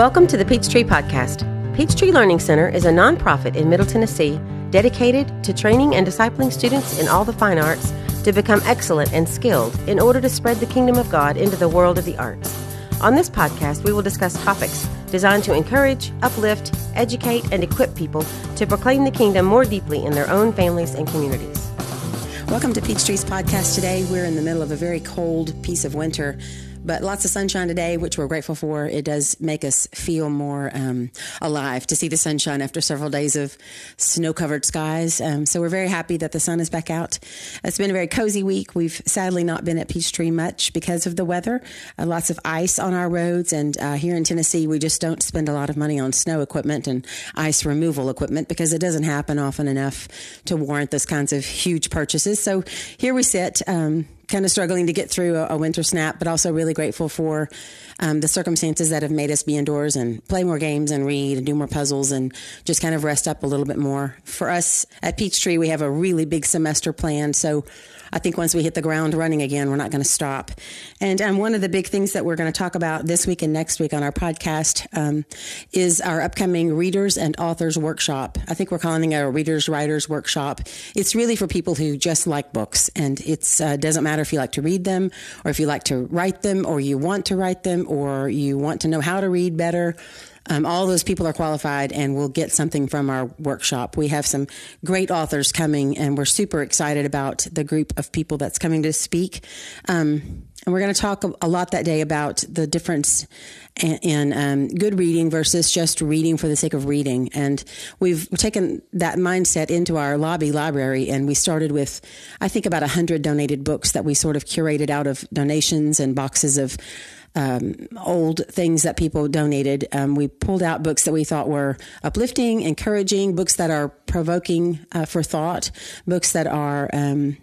Welcome to the Peachtree Podcast. Peachtree Learning Center is a nonprofit in Middle Tennessee dedicated to training and discipling students in all the fine arts to become excellent and skilled in order to spread the kingdom of God into the world of the arts. On this podcast, we will discuss topics designed to encourage, uplift, educate, and equip people to proclaim the kingdom more deeply in their own families and communities. Welcome to Peachtree's podcast today. We're in the middle of a very cold piece of winter but lots of sunshine today, which we're grateful for. It does make us feel more um, alive to see the sunshine after several days of snow covered skies. Um, so we're very happy that the sun is back out. It's been a very cozy week. We've sadly not been at Peachtree much because of the weather. Uh, lots of ice on our roads. And uh, here in Tennessee, we just don't spend a lot of money on snow equipment and ice removal equipment because it doesn't happen often enough to warrant those kinds of huge purchases. So here we sit. Um, kind of struggling to get through a, a winter snap, but also really grateful for um, the circumstances that have made us be indoors and play more games and read and do more puzzles and just kind of rest up a little bit more. For us at Peachtree, we have a really big semester planned, so I think once we hit the ground running again, we're not going to stop. And um, one of the big things that we're going to talk about this week and next week on our podcast um, is our upcoming Readers and Authors Workshop. I think we're calling it a Readers Writers Workshop. It's really for people who just like books, and it uh, doesn't matter if you like to read them or if you like to write them or you want to write them or you want to know how to read better um, all those people are qualified and will get something from our workshop. We have some great authors coming, and we're super excited about the group of people that's coming to speak. Um, and we're going to talk a lot that day about the difference in, in um, good reading versus just reading for the sake of reading. And we've taken that mindset into our lobby library, and we started with, I think, about 100 donated books that we sort of curated out of donations and boxes of um, old things that people donated. Um, we pulled out books that we thought were uplifting, encouraging, books that are provoking uh, for thought, books that are um,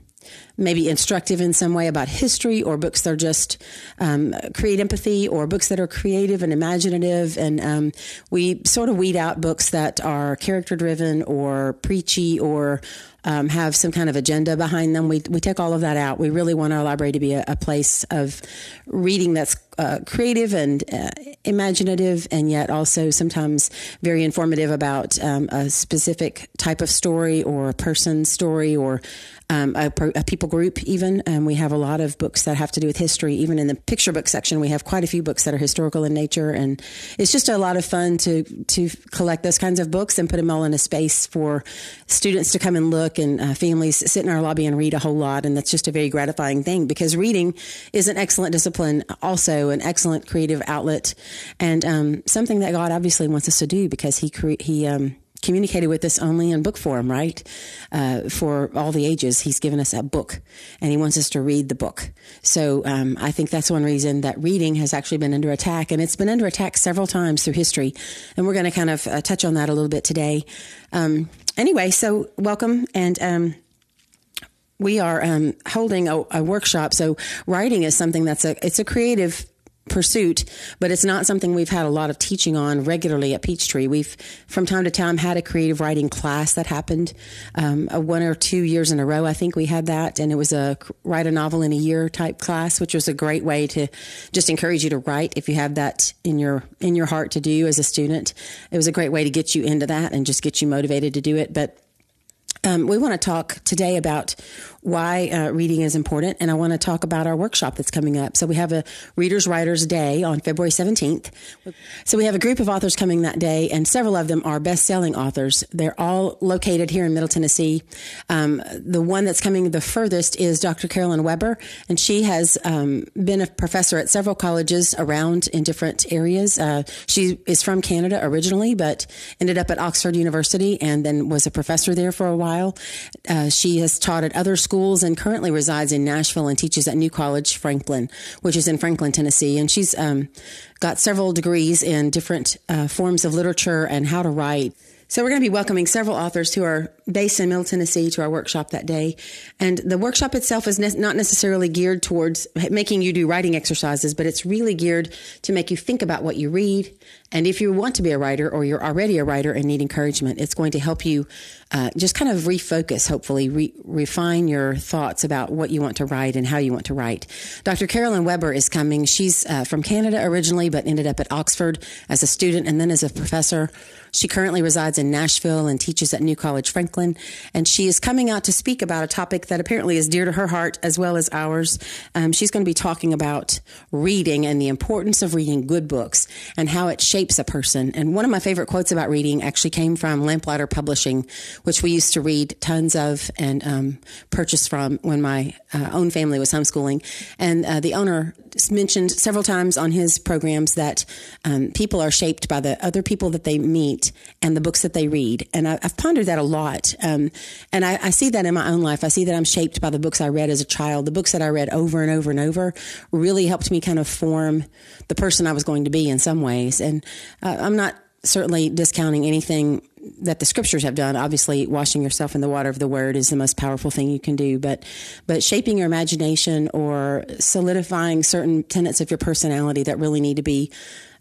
maybe instructive in some way about history, or books that are just um, create empathy, or books that are creative and imaginative. And um, we sort of weed out books that are character driven or preachy or um, have some kind of agenda behind them. We, we take all of that out. We really want our library to be a, a place of reading that's uh, creative and uh, imaginative, and yet also sometimes very informative about um, a specific type of story or a person's story or um, a, a, people group, even. And we have a lot of books that have to do with history. Even in the picture book section, we have quite a few books that are historical in nature. And it's just a lot of fun to, to collect those kinds of books and put them all in a space for students to come and look and uh, families sit in our lobby and read a whole lot. And that's just a very gratifying thing because reading is an excellent discipline, also an excellent creative outlet, and um, something that God obviously wants us to do because He, cre- he, um, communicated with us only in book form, right? Uh, for all the ages, he's given us a book and he wants us to read the book. So um, I think that's one reason that reading has actually been under attack and it's been under attack several times through history. And we're going to kind of uh, touch on that a little bit today. Um, anyway, so welcome and, um, we are um, holding a, a workshop. So writing is something that's a it's a creative pursuit, but it's not something we've had a lot of teaching on regularly at Peachtree. We've, from time to time, had a creative writing class that happened um, one or two years in a row. I think we had that, and it was a write a novel in a year type class, which was a great way to just encourage you to write if you have that in your in your heart to do as a student. It was a great way to get you into that and just get you motivated to do it, but. Um, we want to talk today about why uh, reading is important, and I want to talk about our workshop that's coming up. So we have a Readers Writers Day on February 17th. So we have a group of authors coming that day, and several of them are best-selling authors. They're all located here in Middle Tennessee. Um, the one that's coming the furthest is Dr. Carolyn Weber, and she has um, been a professor at several colleges around in different areas. Uh, she is from Canada originally, but ended up at Oxford University and then was a professor there for a while. Uh, she has taught at other schools schools and currently resides in Nashville and teaches at New College Franklin, which is in Franklin, Tennessee. And she's um, got several degrees in different uh, forms of literature and how to write. So we're going to be welcoming several authors who are based in Middle Tennessee to our workshop that day. And the workshop itself is ne- not necessarily geared towards making you do writing exercises, but it's really geared to make you think about what you read And if you want to be a writer or you're already a writer and need encouragement, it's going to help you uh, just kind of refocus, hopefully, re- refine your thoughts about what you want to write and how you want to write. Dr. Carolyn Weber is coming. She's uh, from Canada originally, but ended up at Oxford as a student and then as a professor. She currently resides in Nashville and teaches at New College Franklin. And she is coming out to speak about a topic that apparently is dear to her heart as well as ours. Um, she's going to be talking about reading and the importance of reading good books and how it shapes a person. And one of my favorite quotes about reading actually came from Lamplighter Publishing, which we used to read tons of and um, purchase from when my uh, own family was homeschooling. And uh, the owner mentioned several times on his programs that um, people are shaped by the other people that they meet and the books that they read. And I, have pondered that a lot. Um, and I, I, see that in my own life. I see that I'm shaped by the books I read as a child. The books that I read over and over and over really helped me kind of form the person I was going to be in some ways. And uh, I'm not certainly discounting anything that the scriptures have done. Obviously, washing yourself in the water of the word is the most powerful thing you can do. But, but shaping your imagination or solidifying certain tenets of your personality that really need to be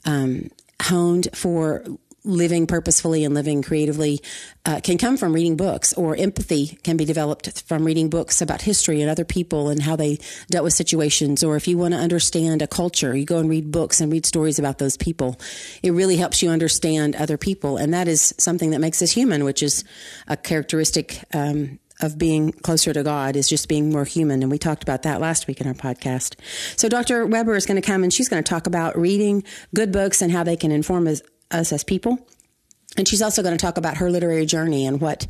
um, honed for living purposefully and living creatively uh, can come from reading books, or empathy can be developed from reading books about history and other people and how they dealt with situations. Or if you want to understand a culture, you go and read books and read stories about those people. It really helps you understand other people, and that is something that makes us human, which is a characteristic. Um, of being closer to God is just being more human. And we talked about that last week in our podcast. So Dr. Weber is going to come and she's going to talk about reading good books and how they can inform us, us as people. And she's also going to talk about her literary journey and what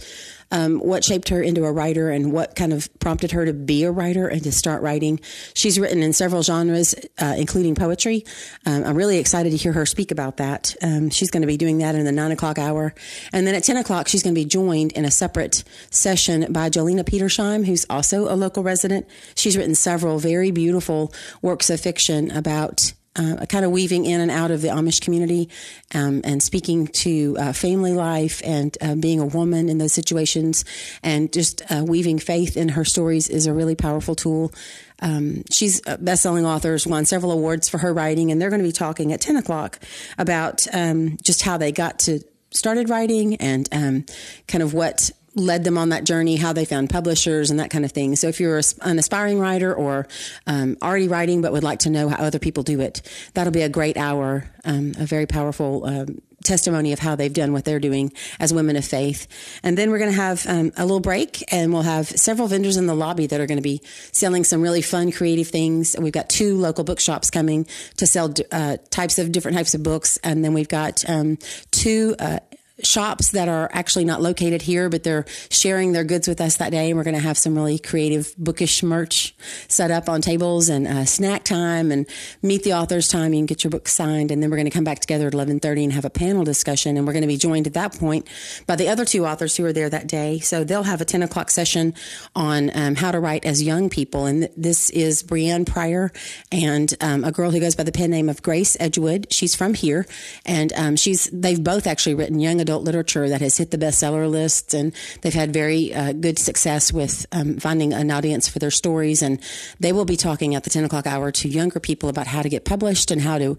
um, what shaped her into a writer and what kind of prompted her to be a writer and to start writing. She's written in several genres, uh, including poetry. Um, I'm really excited to hear her speak about that. Um, she's going to be doing that in the nine o'clock hour, and then at ten o'clock she's going to be joined in a separate session by Jolena Petersheim, who's also a local resident. She's written several very beautiful works of fiction about uh, kind of weaving in and out of the Amish community um, and speaking to uh, family life and uh, being a woman in those situations and just uh, weaving faith in her stories is a really powerful tool. Um, she's a best-selling author, has won several awards for her writing, and they're going to be talking at 10 o'clock about um, just how they got to started writing and um, kind of what led them on that journey, how they found publishers and that kind of thing. So if you're an aspiring writer or um, already writing but would like to know how other people do it, that'll be a great hour, um, a very powerful um, testimony of how they've done what they're doing as women of faith. And then we're going to have um, a little break and we'll have several vendors in the lobby that are going to be selling some really fun, creative things. We've got two local bookshops coming to sell uh, types of different types of books. And then we've got um, two uh, shops that are actually not located here, but they're sharing their goods with us that day. And we're going to have some really creative bookish merch set up on tables and uh, snack time and meet the authors time. You can get your book signed. And then we're going to come back together at 1130 and have a panel discussion. And we're going to be joined at that point by the other two authors who are there that day. So they'll have a 10 o'clock session on um, how to write as young people. And th- this is Brianne Pryor and um, a girl who goes by the pen name of Grace Edgewood. She's from here and um, she's, they've both actually written young adult literature that has hit the bestseller lists, and they've had very uh, good success with um, finding an audience for their stories. And they will be talking at the 10 o'clock hour to younger people about how to get published and how to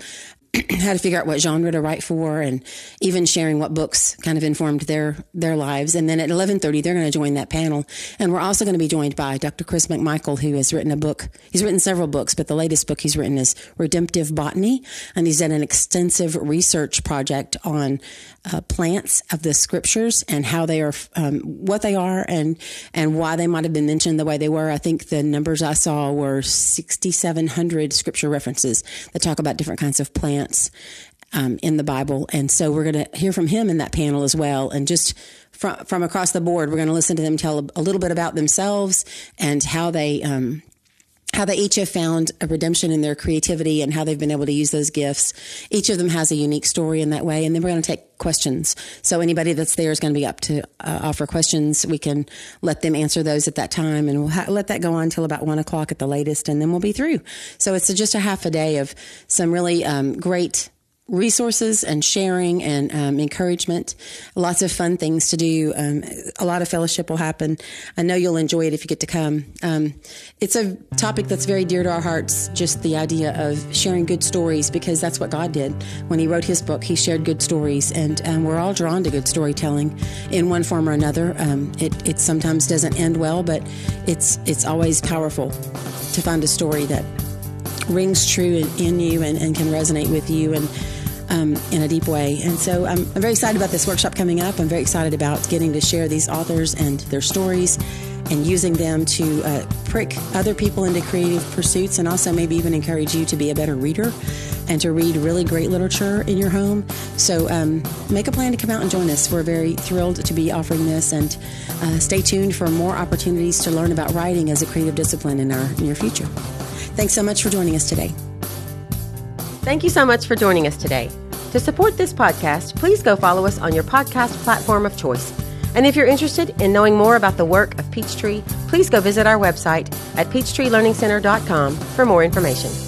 how to figure out what genre to write for and even sharing what books kind of informed their their lives. And then at 11:30 they're going to join that panel. And we're also going to be joined by Dr. Chris McMichael who has written a book. He's written several books but the latest book he's written is Redemptive Botany. And he's done an extensive research project on uh, plants of the scriptures and how they are um, what they are and and why they might have been mentioned the way they were. I think the numbers I saw were 6700 scripture references that talk about different kinds of plants plants um, in the Bible. And so we're going to hear from him in that panel as well. And just from, from across the board, we're going to listen to them tell a, a little bit about themselves and how they, um, how they each have found a redemption in their creativity and how they've been able to use those gifts. Each of them has a unique story in that way. And then we're going to take questions. So anybody that's there is going to be up to uh, offer questions. We can let them answer those at that time and we'll ha- let that go on until about one o'clock at the latest and then we'll be through. So it's just a half a day of some really um, great resources and sharing and um, encouragement. Lots of fun things to do. Um, a lot of fellowship will happen. I know you'll enjoy it if you get to come. Um, it's a topic that's very dear to our hearts, just the idea of sharing good stories, because that's what God did. When He wrote His book, He shared good stories, and um, we're all drawn to good storytelling in one form or another. Um, it, it sometimes doesn't end well, but it's, it's always powerful to find a story that rings true in, in you and, and can resonate with you. And um, in a deep way. And so I'm, I'm very excited about this workshop coming up. I'm very excited about getting to share these authors and their stories and using them to uh, prick other people into creative pursuits and also maybe even encourage you to be a better reader and to read really great literature in your home. So um, make a plan to come out and join us. We're very thrilled to be offering this and uh, stay tuned for more opportunities to learn about writing as a creative discipline in our near future. Thanks so much for joining us today. Thank you so much for joining us today. To support this podcast, please go follow us on your podcast platform of choice. And if you're interested in knowing more about the work of Peachtree, please go visit our website at peachtreelearningcenter.com for more information.